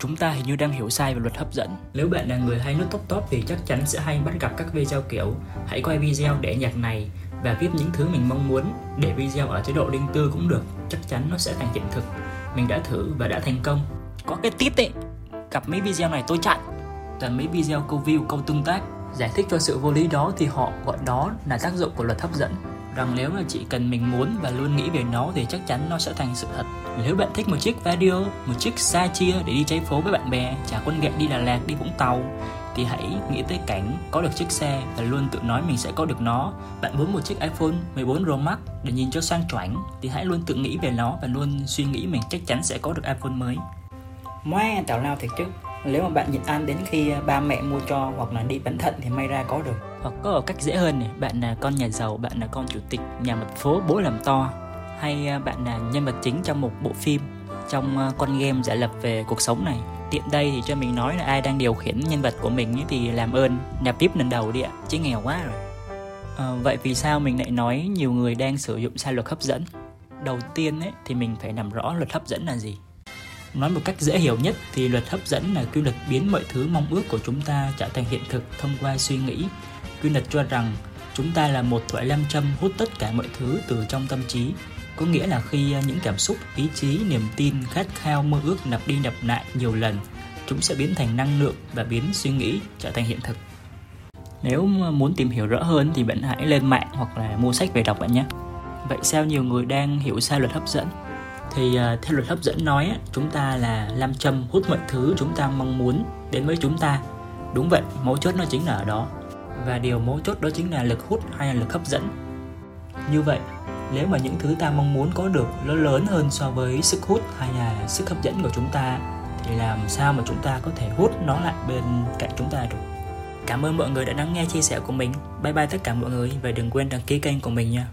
Chúng ta hình như đang hiểu sai về luật hấp dẫn. Nếu bạn là người hay nút top top thì chắc chắn sẽ hay bắt gặp các video kiểu, hãy quay video để nhạc này và viết những thứ mình mong muốn để video ở chế độ riêng tư cũng được. Chắc chắn nó sẽ thành hiện thực. Mình đã thử và đã thành công. Có cái tip ấy. Gặp mấy video này tôi chặn. Toàn mấy video câu view, câu tương tác giải thích cho sự vô lý đó thì họ gọi đó là tác dụng của luật hấp dẫn rằng nếu mà chỉ cần mình muốn và luôn nghĩ về nó thì chắc chắn nó sẽ thành sự thật nếu bạn thích một chiếc radio, một chiếc xa chia để đi cháy phố với bạn bè trả con ghẹ đi Đà Lạt, đi Vũng Tàu, thì hãy nghĩ tới cảnh có được chiếc xe và luôn tự nói mình sẽ có được nó. Bạn muốn một chiếc iPhone 14 Pro Max để nhìn cho sang chảnh thì hãy luôn tự nghĩ về nó và luôn suy nghĩ mình chắc chắn sẽ có được iPhone mới. Moe tào lao thiệt chứ. Nếu mà bạn nhịn ăn đến khi à, ba mẹ mua cho hoặc là đi bán thận thì may ra có được. Hoặc có ở cách dễ hơn này, bạn là con nhà giàu, bạn là con chủ tịch nhà mặt phố bố làm to hay à, bạn là nhân vật chính trong một bộ phim trong à, con game giả lập về cuộc sống này. Tiện đây thì cho mình nói là ai đang điều khiển nhân vật của mình thì làm ơn nạp tiếp lần đầu đi ạ chứ nghèo quá rồi. À, vậy vì sao mình lại nói nhiều người đang sử dụng sai luật hấp dẫn? Đầu tiên ấy, thì mình phải làm rõ luật hấp dẫn là gì nói một cách dễ hiểu nhất thì luật hấp dẫn là quy luật biến mọi thứ mong ước của chúng ta trở thành hiện thực thông qua suy nghĩ. Quy luật cho rằng chúng ta là một thỏi nam châm hút tất cả mọi thứ từ trong tâm trí. Có nghĩa là khi à, những cảm xúc, ý chí, niềm tin, khát khao, mơ ước lặp đi lặp lại nhiều lần, chúng sẽ biến thành năng lượng và biến suy nghĩ trở thành hiện thực. Nếu muốn tìm hiểu rõ hơn thì bạn hãy lên mạng hoặc là mua sách về đọc bạn nhé. Vậy sao nhiều người đang hiểu sai luật hấp dẫn? Thì uh, theo luật hấp dẫn nói chúng ta là lam châm hút mọi thứ chúng ta mong muốn đến với chúng ta. Đúng vậy mấu chốt nó chính là ở đó. Và điều mấu chốt đó chính là lực hút hay là lực hấp dẫn. Như vậy nếu mà những thứ ta mong muốn có được nó lớn hơn so với sức hút hay là sức hấp dẫn của chúng ta thì làm sao mà chúng ta có thể hút nó lại bên cạnh chúng ta được? Cảm ơn mọi người đã lắng nghe chia sẻ của mình. Bye bye tất cả mọi người và đừng quên đăng ký kênh của mình nha.